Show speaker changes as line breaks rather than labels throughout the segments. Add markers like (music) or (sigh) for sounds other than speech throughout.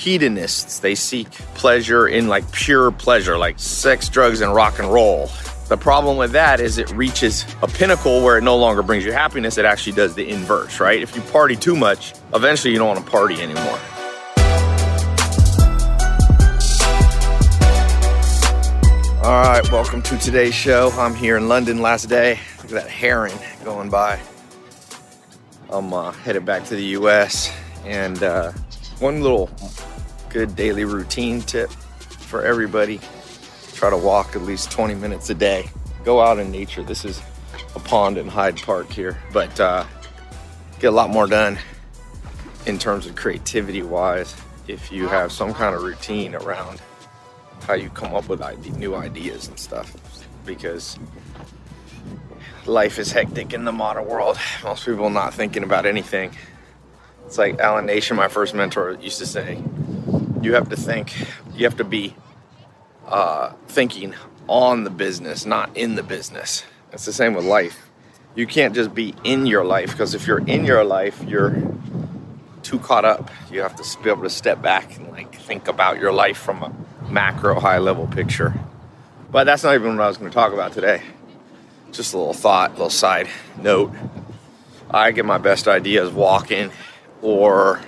hedonists. They seek pleasure in like pure pleasure, like sex, drugs, and rock and roll. The problem with that is it reaches a pinnacle where it no longer brings you happiness. It actually does the inverse, right? If you party too much, eventually you don't want to party anymore. All right, welcome to today's show. I'm here in London last day. Look at that heron going by. I'm uh, headed back to the US. And uh, one little good daily routine tip for everybody try to walk at least 20 minutes a day. Go out in nature. This is a pond in Hyde Park here, but uh, get a lot more done in terms of creativity wise if you have some kind of routine around how you come up with new ideas and stuff because life is hectic in the modern world. Most people not thinking about anything. It's like Allan Nation, my first mentor, used to say, you have to think, you have to be uh, thinking on the business, not in the business. It's the same with life. You can't just be in your life because if you're in your life, you're too caught up. You have to be able to step back and like think about your life from a macro high level picture. But that's not even what I was going to talk about today. Just a little thought, a little side note. I get my best ideas walking or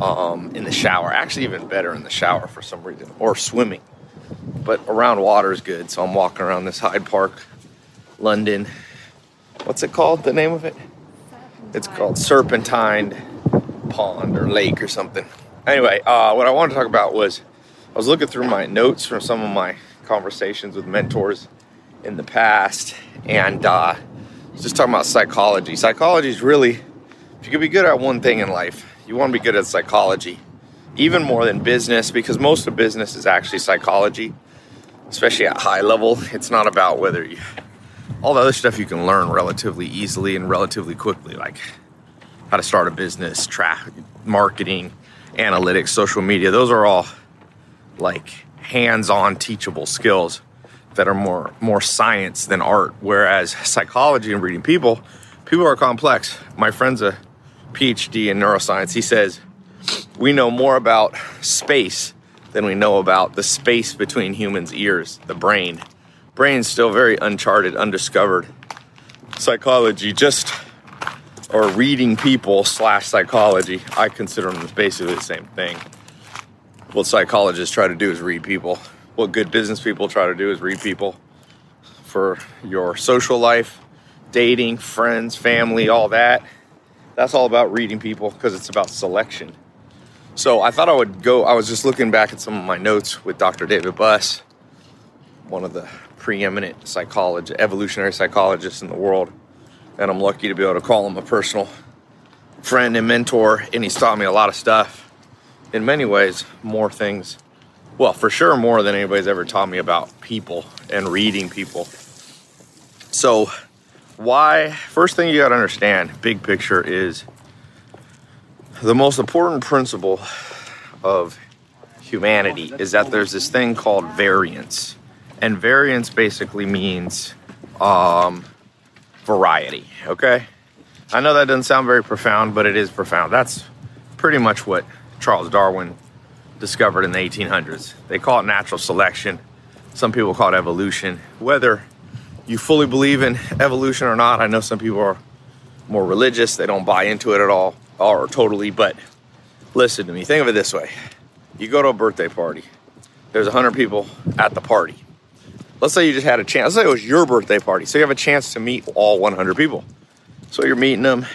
um, in the shower. Actually, even better in the shower for some reason, or swimming but around water is good. So I'm walking around this Hyde Park, London. What's it called? The name of it? It's called Serpentine Pond or Lake or something. Anyway, uh, what I wanted to talk about was I was looking through my notes from some of my conversations with mentors in the past, and uh, just talking about psychology. Psychology is really, if you could be good at one thing in life, you want to be good at psychology even more than business because most of business is actually psychology, especially at high level. It's not about whether you, all the other stuff you can learn relatively easily and relatively quickly, like how to start a business, track, marketing, analytics, social media. Those are all like hands-on teachable skills that are more more science than art. Whereas psychology and reading people, people are complex. My friend's a PhD in neuroscience. He says we know more about space than we know about the space between humans' ears, the brain. Brain's still very uncharted, undiscovered. Psychology, just or reading people slash psychology, I consider them basically the same thing. What psychologists try to do is read people. What good business people try to do is read people for your social life, dating, friends, family, all that. That's all about reading people because it's about selection. So I thought I would go. I was just looking back at some of my notes with Dr. David Buss, one of the preeminent psychologist, evolutionary psychologists in the world, and I'm lucky to be able to call him a personal friend and mentor. And he's taught me a lot of stuff. In many ways, more things. Well, for sure, more than anybody's ever taught me about people and reading people. So, why? First thing you got to understand, big picture, is the most important principle of humanity is that there's this thing called variance. And variance basically means um, variety, okay? I know that doesn't sound very profound, but it is profound. That's pretty much what Charles Darwin discovered in the 1800s. They call it natural selection. Some people call it evolution. Whether you fully believe in evolution or not, I know some people are more religious, they don't buy into it at all or totally, but listen to me. Think of it this way you go to a birthday party, there's 100 people at the party. Let's say you just had a chance, let's say it was your birthday party, so you have a chance to meet all 100 people. So you're meeting them.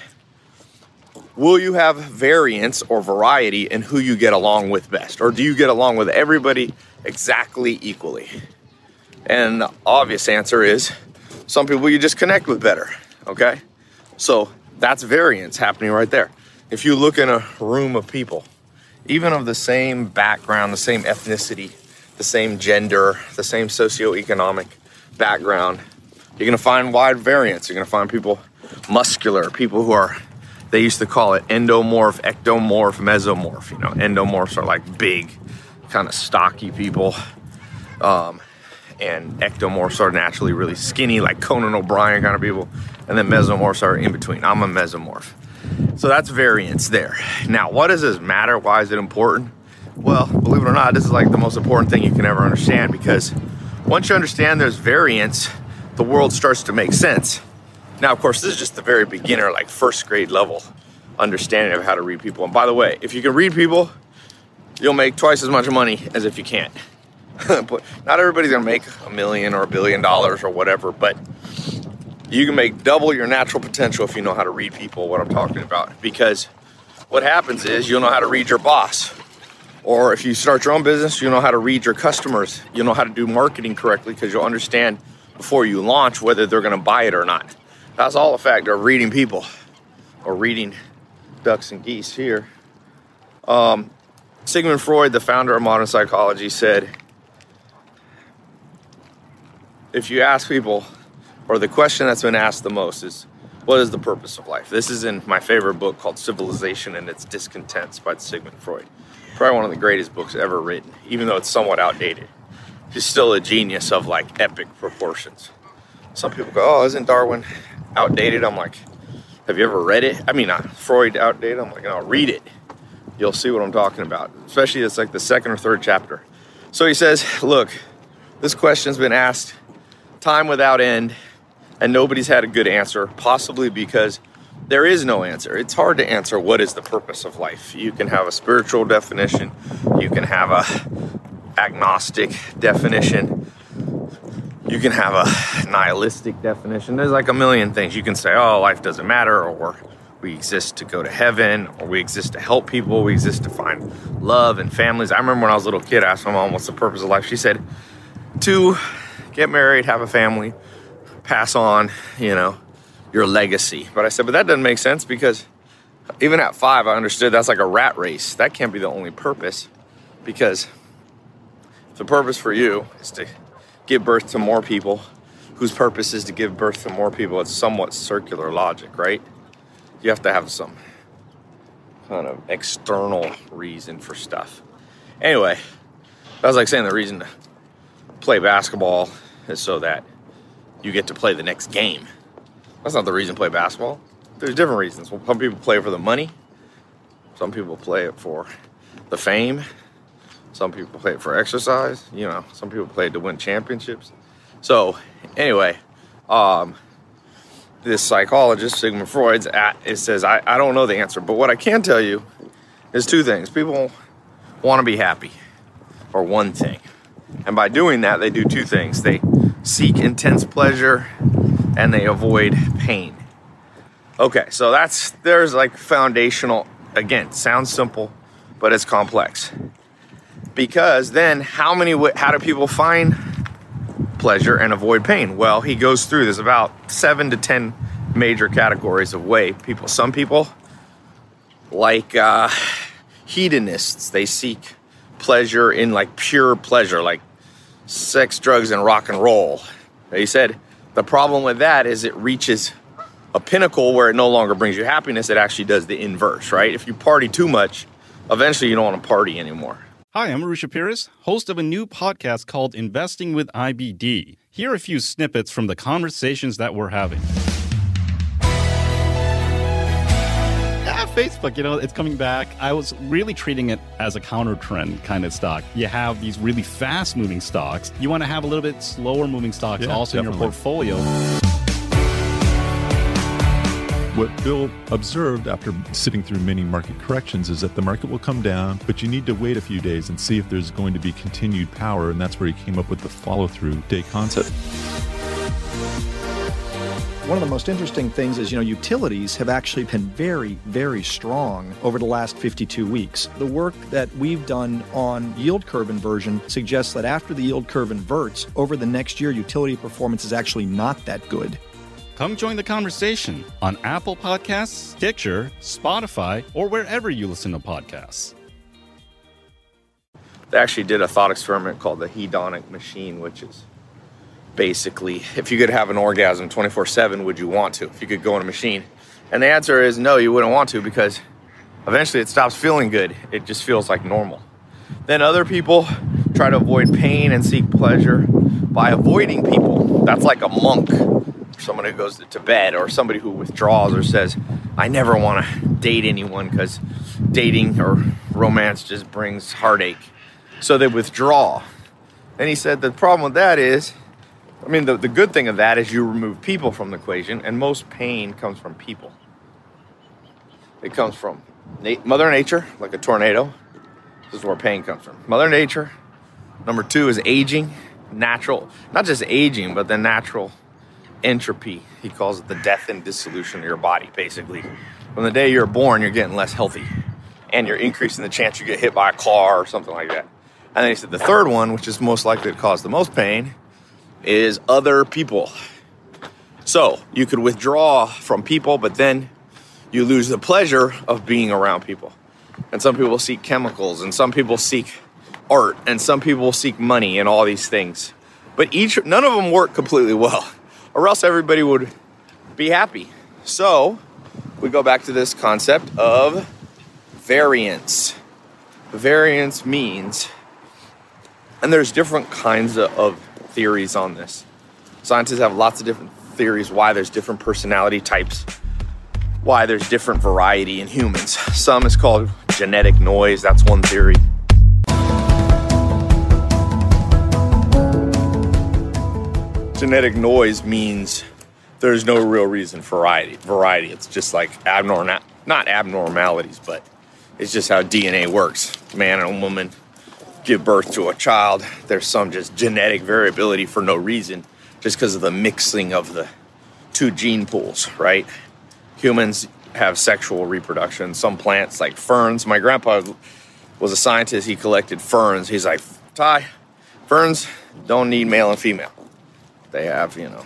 Will you have variance or variety in who you get along with best? Or do you get along with everybody exactly equally? And the obvious answer is some people you just connect with better, okay? So that's variance happening right there if you look in a room of people, even of the same background, the same ethnicity, the same gender, the same socioeconomic background, you're gonna find wide variance. You're gonna find people muscular, people who are, they used to call it endomorph, ectomorph, mesomorph. You know, endomorphs are like big, kind of stocky people. Um, and ectomorphs are naturally really skinny, like Conan O'Brien kind of people. And then mesomorphs are in between. I'm a mesomorph. So that's variance there. Now, what does this matter? Why is it important? Well, believe it or not, this is like the most important thing you can ever understand because once you understand there's variance, the world starts to make sense. Now, of course, this is just the very beginner, like first grade level understanding of how to read people. And by the way, if you can read people, you'll make twice as much money as if you can't. (laughs) but not everybody's gonna make a million or a billion dollars or whatever, but you can make double your natural potential if you know how to read people, what I'm talking about. Because what happens is you'll know how to read your boss. Or if you start your own business, you'll know how to read your customers. You'll know how to do marketing correctly because you'll understand before you launch whether they're gonna buy it or not. That's all a factor of reading people or reading ducks and geese here. Um, Sigmund Freud, the founder of modern psychology, said if you ask people, or the question that's been asked the most is, what is the purpose of life? This is in my favorite book called Civilization and Its Discontents by Sigmund Freud. Probably one of the greatest books ever written, even though it's somewhat outdated. He's still a genius of like epic proportions. Some people go, oh, isn't Darwin outdated? I'm like, have you ever read it? I mean, uh, Freud outdated. I'm like, no, read it. You'll see what I'm talking about. Especially it's like the second or third chapter. So he says, look, this question's been asked time without end, and nobody's had a good answer, possibly because there is no answer. It's hard to answer what is the purpose of life. You can have a spiritual definition, you can have a agnostic definition, you can have a nihilistic definition. There's like a million things. You can say, oh, life doesn't matter, or we exist to go to heaven, or we exist to help people, we exist to find love and families. I remember when I was a little kid, I asked my mom, what's the purpose of life? She said, to get married, have a family, pass on, you know, your legacy. But I said, but that doesn't make sense because even at five, I understood that's like a rat race. That can't be the only purpose because the purpose for you is to give birth to more people whose purpose is to give birth to more people. It's somewhat circular logic, right? You have to have some kind of external reason for stuff. Anyway, that was like saying the reason to play basketball is so that you get to play the next game. That's not the reason to play basketball. There's different reasons. Some people play for the money. Some people play it for the fame. Some people play it for exercise. You know, some people play it to win championships. So, anyway, um, this psychologist, Sigmund Freud's, at, it says, I, I don't know the answer, but what I can tell you is two things. People want to be happy, or one thing. And by doing that, they do two things they seek intense pleasure and they avoid pain. Okay, so that's there's like foundational, again, sounds simple, but it's complex. Because then, how many, how do people find pleasure and avoid pain? Well, he goes through there's about seven to 10 major categories of way people. Some people, like uh, hedonists, they seek pleasure in like pure pleasure, like sex, drugs, and rock and roll. He said the problem with that is it reaches a pinnacle where it no longer brings you happiness. It actually does the inverse, right? If you party too much, eventually you don't want to party anymore.
Hi, I'm Arusha Peiris, host of a new podcast called Investing with IBD. Here are a few snippets from the conversations that we're having. Facebook, you know, it's coming back. I was really treating it as a counter trend kind of stock. You have these really fast moving stocks. You want to have a little bit slower moving stocks yeah, also definitely. in your portfolio.
What Bill observed after sitting through many market corrections is that the market will come down, but you need to wait a few days and see if there's going to be continued power. And that's where he came up with the follow through day concept.
One of the most interesting things is, you know, utilities have actually been very, very strong over the last 52 weeks. The work that we've done on yield curve inversion suggests that after the yield curve inverts, over the next year, utility performance is actually not that good.
Come join the conversation on Apple Podcasts, Stitcher, Spotify, or wherever you listen to podcasts.
They actually did a thought experiment called the hedonic machine, which is basically, if you could have an orgasm 24 7, would you want to? If you could go in a machine? And the answer is no, you wouldn't want to because eventually it stops feeling good. It just feels like normal. Then other people try to avoid pain and seek pleasure by avoiding people. That's like a monk, someone who goes to bed, or somebody who withdraws or says, I never want to date anyone because dating or romance just brings heartache. So they withdraw. And he said the problem with that is, I mean, the, the good thing of that is you remove people from the equation, and most pain comes from people. It comes from Mother Nature, like a tornado. This is where pain comes from. Mother Nature. Number two is aging, natural, not just aging, but the natural entropy. He calls it the death and dissolution of your body, basically. From the day you're born, you're getting less healthy, and you're increasing the chance you get hit by a car or something like that. And then he said the third one, which is most likely to cause the most pain, is other people. So you could withdraw from people, but then you lose the pleasure of being around people. And some people seek chemicals, and some people seek art, and some people seek money, and all these things. But each, none of them work completely well, (laughs) or else everybody would be happy. So we go back to this concept of variance. Variance means, and there's different kinds of theories on this. Scientists have lots of different theories why there's different personality types, why there's different variety in humans. Some is called genetic noise, that's one theory. Genetic noise means there's no real reason for variety. Variety, it's just like abnormal, not abnormalities, but it's just how DNA works. Man and woman give birth to a child. There's some just genetic variability for no reason, just because of the mixing of the two gene pools, right? Humans have sexual reproduction. Some plants, like ferns, my grandpa was a scientist. He collected ferns. He's like, Tai, ferns don't need male and female. They have, you know,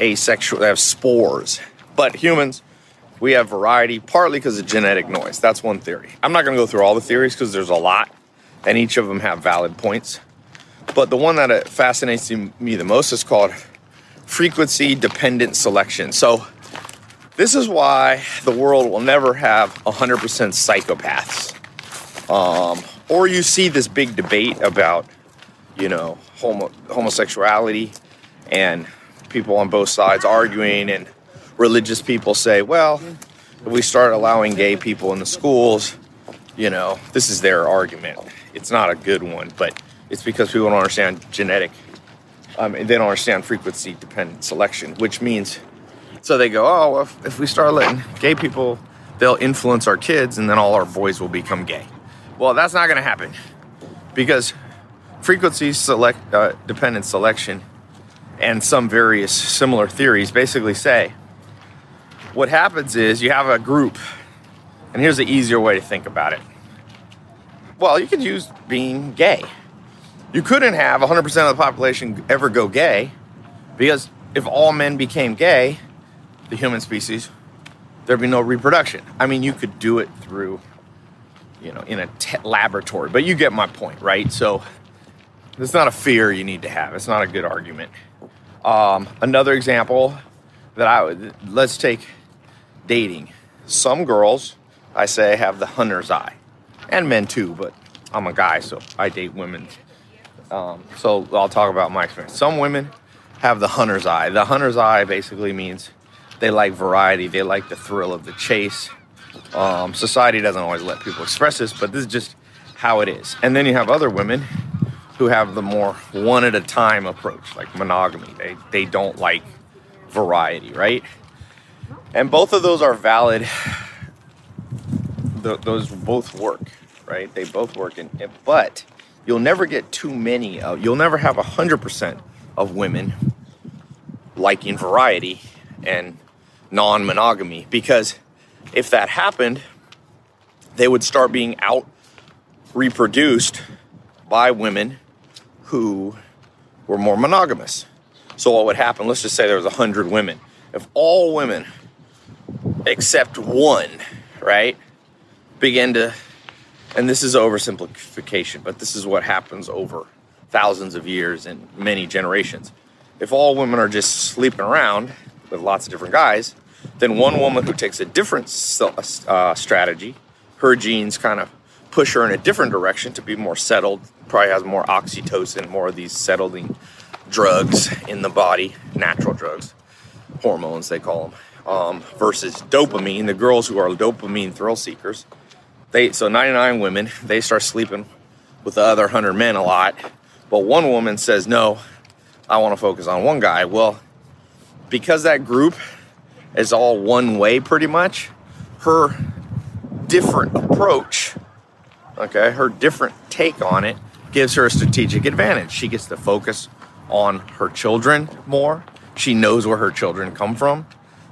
asexual, they have spores. But humans, we have variety, partly because of genetic noise. That's one theory. I'm not going to go through all the theories because there's a lot, and each of them have valid points. But the one that fascinates me the most is called frequency dependent selection. So, this is why the world will never have 100% psychopaths. Um, or you see this big debate about, you know, homo- homosexuality and people on both sides arguing, and religious people say, well, if we start allowing gay people in the schools, you know, this is their argument. It's not a good one, but it's because people don't understand genetic, um, they don't understand frequency dependent selection, which means, so they go, oh, well, if, if we start letting gay people, they'll influence our kids and then all our boys will become gay. Well, that's not going to happen because frequency select uh, dependent selection and some various similar theories basically say what happens is you have a group, and here's the easier way to think about it. Well, you could use being gay. You couldn't have 100% of the population ever go gay because if all men became gay, the human species, there'd be no reproduction. I mean, you could do it through, you know, in a laboratory, but you get my point, right? So it's not a fear you need to have. It's not a good argument. Um, another example that I would let's take dating. Some girls, I say, have the hunter's eye, and men too, but I'm a guy, so I date women. Um, so I'll talk about my experience. Some women have the hunter's eye. The hunter's eye basically means they like variety, they like the thrill of the chase. Um, society doesn't always let people express this, but this is just how it is. And then you have other women who have the more one at a time approach, like monogamy. They they don't like variety, right? And both of those are valid. Th- those both work, right? They both work, in, but you'll never get too many. Of, you'll never have hundred percent of women liking variety and non-monogamy because if that happened, they would start being out reproduced by women who were more monogamous. So what would happen? Let's just say there was 100 women. If all women except one, right, begin to and this is oversimplification, but this is what happens over thousands of years and many generations. If all women are just sleeping around with lots of different guys, then one woman who takes a different uh, strategy, her genes kind of push her in a different direction to be more settled, probably has more oxytocin, more of these settling drugs in the body, natural drugs, hormones they call them, um, versus dopamine. The girls who are dopamine thrill seekers, they so 99 women they start sleeping with the other 100 men a lot. But one woman says no i want to focus on one guy. Well because that group is all one way pretty much her different approach okay her different take on it gives her a strategic advantage. She gets to focus on her children more. She knows where her children come from.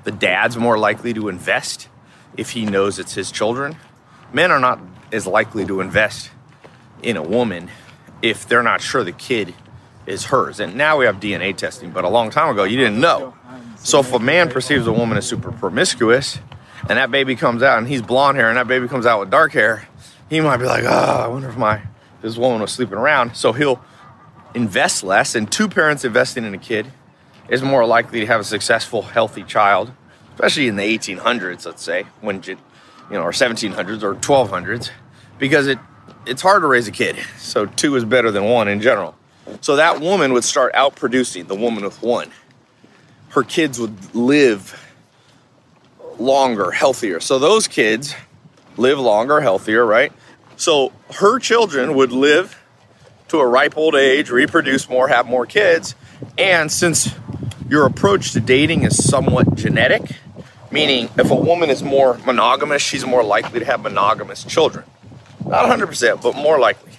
The dad's more likely to invest if he knows it's his children men are not as likely to invest in a woman if they're not sure the kid is hers. And now we have DNA testing, but a long time ago you didn't know. So if a man perceives a woman as super promiscuous and that baby comes out and he's blonde hair and that baby comes out with dark hair, he might be like, oh, I wonder if my this woman was sleeping around. So he'll invest less, and two parents investing in a kid is more likely to have a successful, healthy child, especially in the 1800s, let's say, when you know, or 1700s or 1200s, because it it's hard to raise a kid. So two is better than one in general. So that woman would start out producing the woman with one. Her kids would live longer, healthier. So those kids live longer, healthier, right? So her children would live to a ripe old age, reproduce more, have more kids. And since your approach to dating is somewhat genetic, Meaning, if a woman is more monogamous, she's more likely to have monogamous children. Not 100%, but more likely.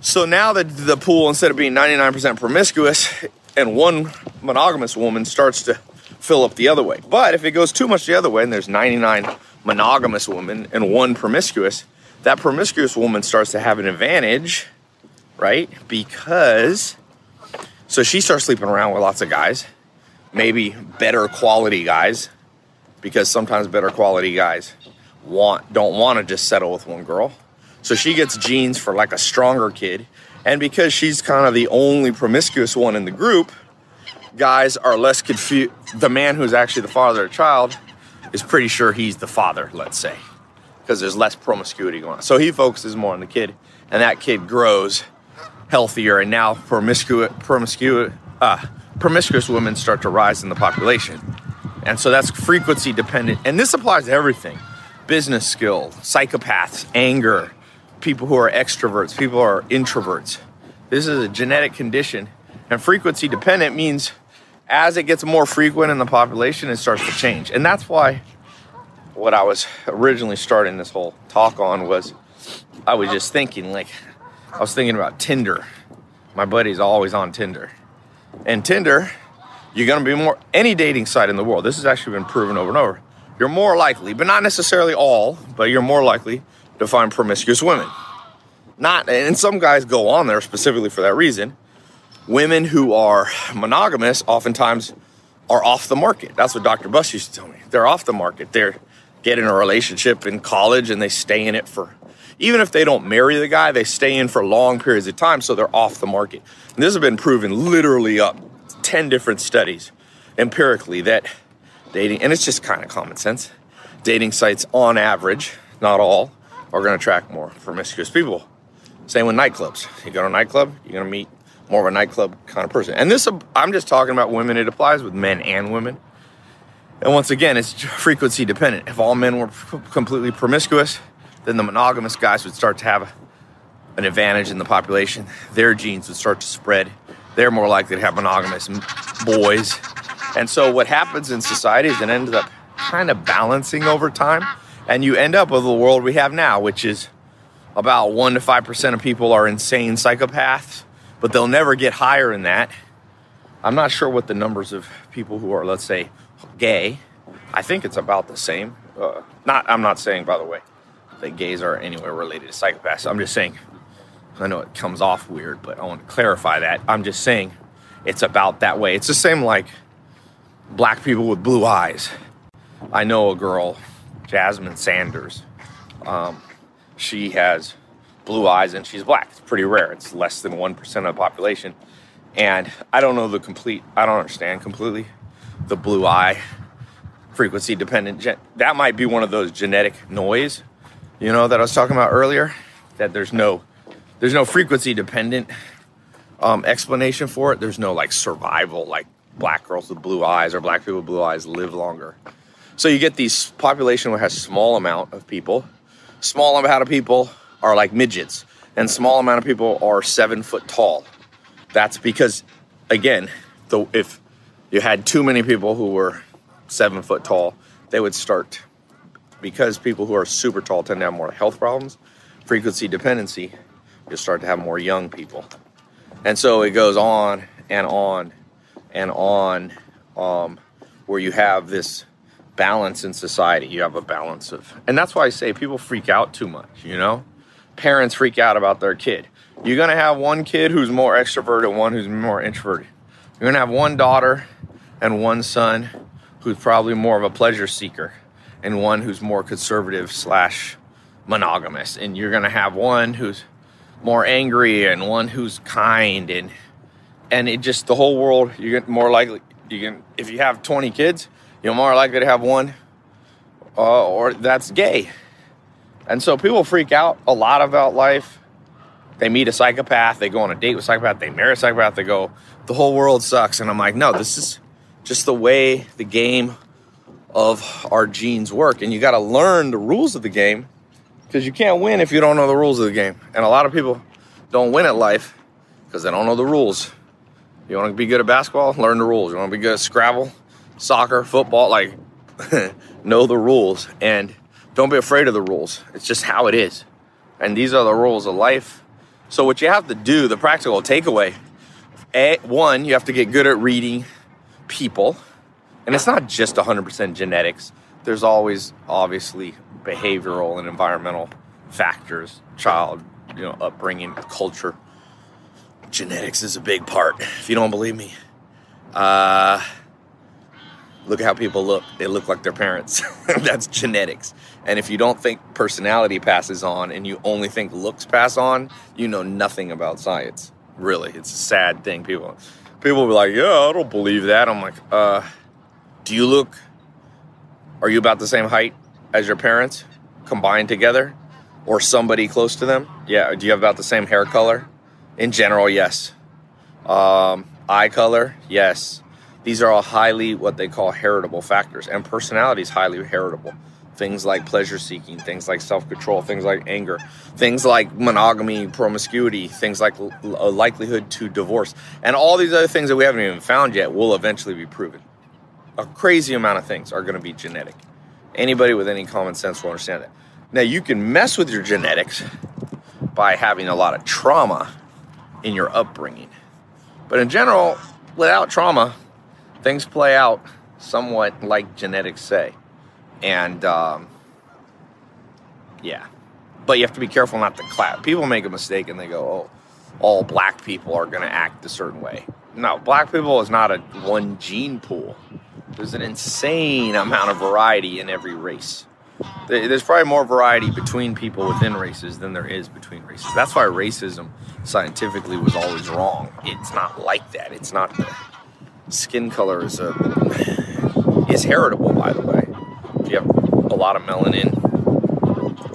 So now that the pool, instead of being 99% promiscuous, and one monogamous woman starts to fill up the other way. But if it goes too much the other way and there's 99 monogamous women and one promiscuous, that promiscuous woman starts to have an advantage, right? Because so she starts sleeping around with lots of guys, maybe better quality guys, because sometimes better quality guys want don't want to just settle with one girl. So she gets genes for like a stronger kid. And because she's kind of the only promiscuous one in the group, guys are less confused. The man who's actually the father of the child is pretty sure he's the father, let's say, because there's less promiscuity going on. So he focuses more on the kid, and that kid grows healthier. And now promiscuous, promiscuous, uh, promiscuous women start to rise in the population. And so that's frequency dependent. And this applies to everything business skill, psychopaths, anger, people who are extroverts, people who are introverts. This is a genetic condition. And frequency dependent means as it gets more frequent in the population, it starts to change. And that's why what I was originally starting this whole talk on was I was just thinking, like, I was thinking about Tinder. My buddy's always on Tinder. And Tinder you're going to be more, any dating site in the world, this has actually been proven over and over. You're more likely, but not necessarily all, but you're more likely to find promiscuous women. Not, and some guys go on there specifically for that reason. Women who are monogamous oftentimes are off the market. That's what Dr. Buss used to tell me. They're off the market. They're getting a relationship in college and they stay in it for, even if they don't marry the guy, they stay in for long periods of time, so they're off the market. And this has been proven literally up 10 different studies empirically that dating, and it's just kind of common sense, dating sites on average, not all, are going to attract more promiscuous people. Same with nightclubs. You go to a nightclub, you're going to meet more of a nightclub kind of person. And this, I'm just talking about women, it applies with men and women. And once again, it's (laughs) frequency dependent. If all men were completely promiscuous, then the monogamous guys would start to have an advantage in the population. Their genes would start to spread they're more likely to have monogamous boys. And so what happens in society is it ends up kind of balancing over time. And you end up with the world we have now, which is about 1% to 5% of people are insane psychopaths, but they'll never get higher than that. I'm not sure what the numbers of people who are, let's say, gay. I think it's about the same. Uh, not, I'm not saying, by the way, that gays are anywhere related to psychopaths. I'm just saying I know it comes off weird, but I want to clarify that. I'm just saying it's about that way. It's the same like black people with blue eyes. I know a girl, Jasmine Sanders. Um, she has blue eyes and she's black. It's pretty rare. It's less than 1% of the population. And I don't know the complete, I don't understand completely the blue eye frequency dependent. Gen- that might be one of those genetic noise, you know, that I was talking about earlier, that there's no there's no frequency dependent um, explanation for it. There's no like survival, like black girls with blue eyes or black people with blue eyes live longer. So you get these population that has small amount of people small amount of people are like midgets, and small amount of people are seven foot tall. That's because, again, the, if you had too many people who were seven foot tall, they would start because people who are super tall tend to have more health problems, frequency dependency, you start to have more young people. And so it goes on and on and on, um, where you have this balance in society. You have a balance of, and that's why I say people freak out too much, you know? Parents freak out about their kid. You're gonna have one kid who's more extroverted one who's more introverted. You're gonna have one daughter and one son who's probably more of a pleasure seeker and one who's more conservative slash monogamous. And you're gonna have one who's more angry and one who's kind and and it just the whole world you get more likely you can if you have 20 kids you're more likely to have one uh, or that's gay. And so people freak out a lot about life. They meet a psychopath they go on a date with a psychopath they marry a psychopath they go the whole world sucks. And i'm like no this is just the way the game of our genes work. And you got to learn the rules of the game because you can't win if you don't know the rules of the game. And a lot of people don't win at life because they don't know the rules. You want to be good at basketball? Learn the rules. You want to be good at Scrabble, soccer, football? Like, (laughs) know the rules and don't be afraid of the rules. It's just how it is. And these are the rules of life. So, what you have to do, the practical takeaway, a, one, you have to get good at reading people. And it's not just 100% genetics. There's always, obviously, behavioral and environmental factors, child, you know, upbringing, culture. Genetics is a big part. If you don't believe me, uh, look at how people look. They look like their parents. (laughs) That's genetics. And if you don't think personality passes on and you only think looks pass on, you know nothing about science. Really, it's a sad thing. People, people be like, "Yeah, I don't believe that." I'm like, uh, "Do you look? Are you about the same height as your parents combined together or somebody close to them? Yeah. Do you have about the same hair color? In general, yes. Um, eye color, yes. These are all highly what they call heritable factors, and personality is highly heritable. Things like pleasure seeking, things like self control, things like anger, things like monogamy, promiscuity, things like a likelihood to divorce, and all these other things that we haven't even found yet will eventually be proven. A crazy amount of things are going to be genetic. Anybody with any common sense will understand that. Now, you can mess with your genetics by having a lot of trauma in your upbringing. But in general, without trauma, things play out somewhat like genetics say. And um, yeah, but you have to be careful not to clap. People make a mistake and they go, oh, all black people are going to act a certain way. No, black people is not a one gene pool. There's an insane amount of variety in every race. There's probably more variety between people within races than there is between races. That's why racism scientifically was always wrong. It's not like that. It's not skin color is a is heritable, by the way. If you have a lot of melanin,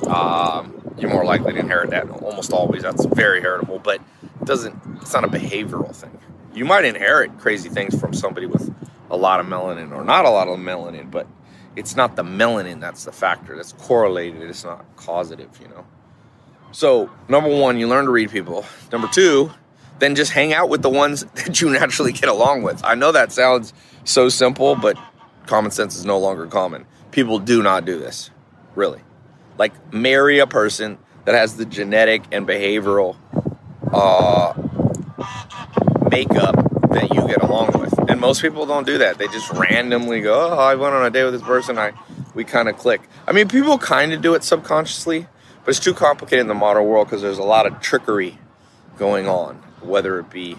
um, you're more likely to inherit that. Almost always, that's very heritable, but it doesn't. It's not a behavioral thing. You might inherit crazy things from somebody with a lot of melanin or not a lot of melanin, but it's not the melanin that's the factor that's correlated. It's not causative, you know. So, number one, you learn to read people. Number two, then just hang out with the ones (laughs) that you naturally get along with. I know that sounds so simple, but common sense is no longer common. People do not do this, really. Like, marry a person that has the genetic and behavioral uh, makeup that you get along with. Most people don't do that. They just randomly go, "Oh, I went on a date with this person. I we kind of click." I mean, people kind of do it subconsciously, but it's too complicated in the modern world because there's a lot of trickery going on. Whether it be,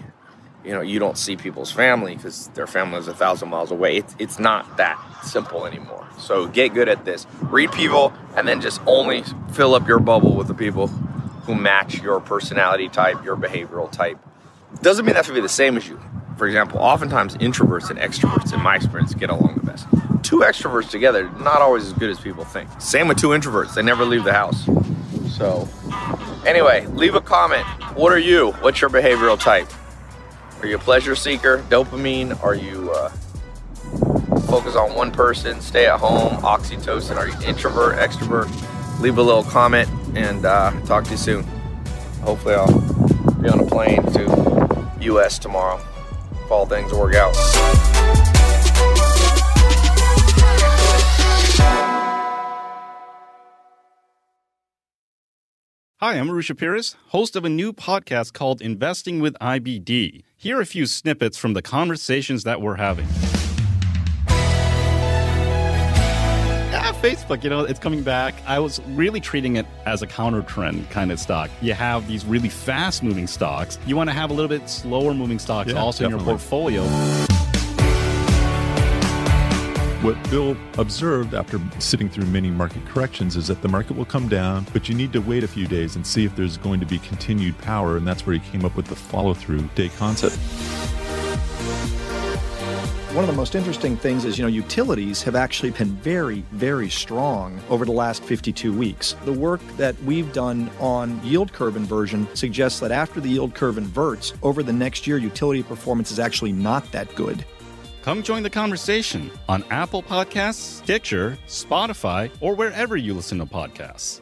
you know, you don't see people's family because their family is a thousand miles away. It's it's not that simple anymore. So get good at this. Read people, and then just only fill up your bubble with the people who match your personality type, your behavioral type. Doesn't mean that to be the same as you for example, oftentimes introverts and extroverts, in my experience, get along the best. Two extroverts together, not always as good as people think. Same with two introverts, they never leave the house. So, anyway, leave a comment. What are you? What's your behavioral type? Are you a pleasure seeker, dopamine? Are you uh, focus on one person, stay at home, oxytocin? Are you introvert, extrovert? leave a little comment, and uh, talk to you soon. Hopefully, I'll be on a plane to U.S. tomorrow if all things work out.
Hi, I'm Arusha Peiris, host of a new podcast called Investing with IBD. Here are a few snippets from the conversations that we're having. Facebook, you know, it's coming back. I was really treating it as a counter trend kind of stock. You have these really fast moving stocks. You want to have a little bit slower moving stocks
Yeah,
also in your portfolio.
What Bill observed after sitting through many market corrections is that the market will come down, but you need to wait a few days and see if there's going to be continued power. And that's where he came up with the follow through day concept.
One of the most interesting things is, you know, utilities have actually been very, very strong over the last 52 weeks. The work that we've done on yield curve inversion suggests that after the yield curve inverts, over the next year, utility performance is actually not that good.
Come join the conversation on Apple Podcasts, Stitcher, Spotify, or wherever you listen to podcasts.